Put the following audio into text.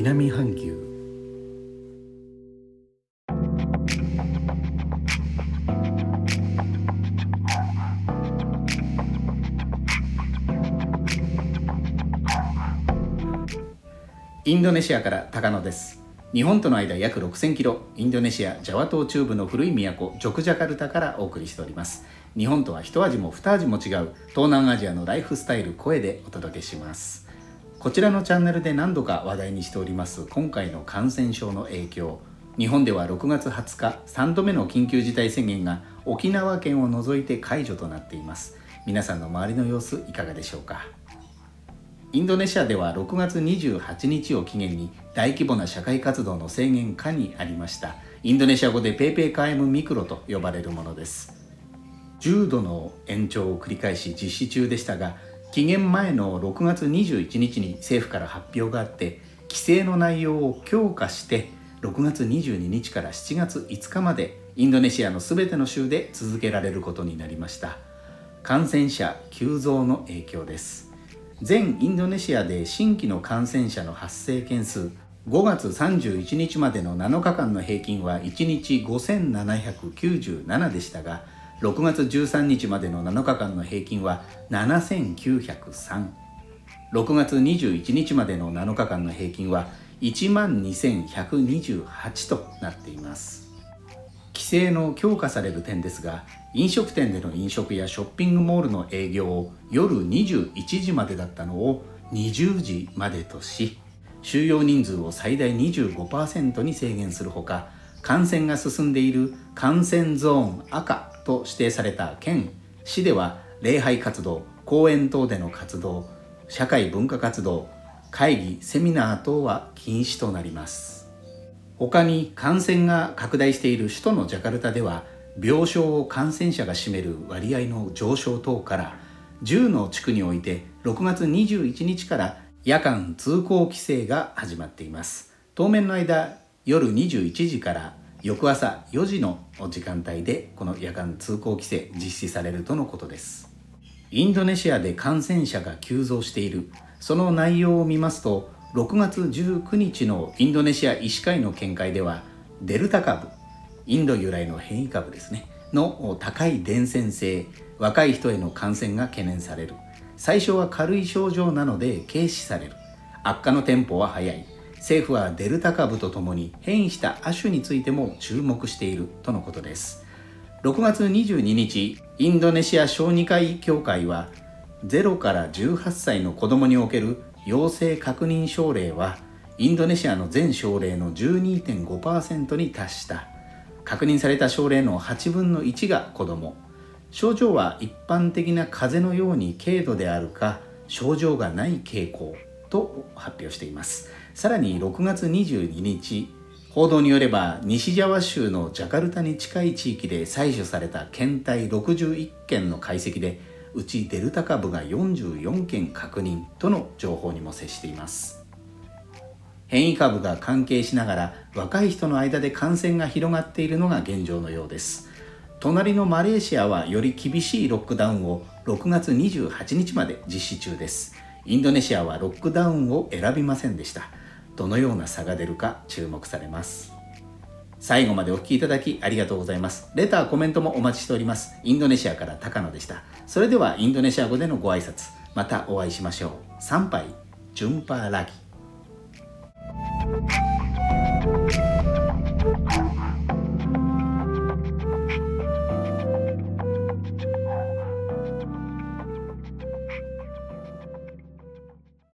南半球。インドネシアから高野です。日本との間約6000キロ。インドネシアジャワ島中部の古い都ジョクジャカルタからお送りしております。日本とは一味も二味も違う東南アジアのライフスタイル声でお届けします。こちらのチャンネルで何度か話題にしております。今回の感染症の影響。日本では6月20日3度目の緊急事態宣言が沖縄県を除いて解除となっています。皆さんの周りの様子いかがでしょうか。インドネシアでは6月28日を期限に大規模な社会活動の制限下にありました。インドネシア語でペイペイカエムミクロと呼ばれるものです。10度の延長を繰り返し実施中でしたが期限前の6月21日に政府から発表があって規制の内容を強化して6月22日から7月5日までインドネシアの全ての州で続けられることになりました。感染者急増の影響です。全インドネシアで新規の感染者の発生件数5月31日までの7日間の平均は1日5797でしたが6月13日までの7日間の平均は7903 6月21日までの7日間の平均は1万2128となっています。規制の強化される点ですが飲食店での飲食やショッピングモールの営業を夜21時までだったのを20時までとし収容人数を最大25%に制限するほか感染が進んでいる感染ゾーン赤と指定された県市では礼拝活動公園等での活動社会文化活動会議セミナー等は禁止となります。他に感染が拡大している首都のジャカルタでは病床を感染者が占める割合の上昇等から10の地区において6月21日から夜間通行規制が始まっています。当面の間夜21時から翌朝4時の時間帯でこの夜間通行規制実施されるとのことです。インドネシアで感染者が急増している。その内容を見ますと6月19日のインドネシア医師会の見解ではデルタ株インド由来の変異株ですねの高い伝染性若い人への感染が懸念される。最初は軽い症状なので軽視される。悪化のテンポは速い。政府はデルタ株とともに変異した亜種についても注目しているとのことです。6月22日インドネシア小児科医協会は0から18歳の子供における陽性確認症例はインドネシアの全症例の12.5%に達した。確認された症例の8分の1が子供。症状は一般的な風邪のように軽度であるか症状がない傾向と発表しています。さらに6月22日報道によれば西ジャワ州のジャカルタに近い地域で採取された検体61件の解析でうちデルタ株が44件確認との情報にも接しています。変異株が関係しながら若い人の間で感染が広がっているのが現状のようです。隣のマレーシアはより厳しいロックダウンを6月28日まで実施中です。インドネシアはロックダウンを選びませんでした。どのような差が出るか注目されます。最後までお聴きいただきありがとうございます。レターコメントもお待ちしております。インドネシアから高野でした。それではインドネシア語でのご挨拶またお会いしましょう。参拝ジュンパーラギ。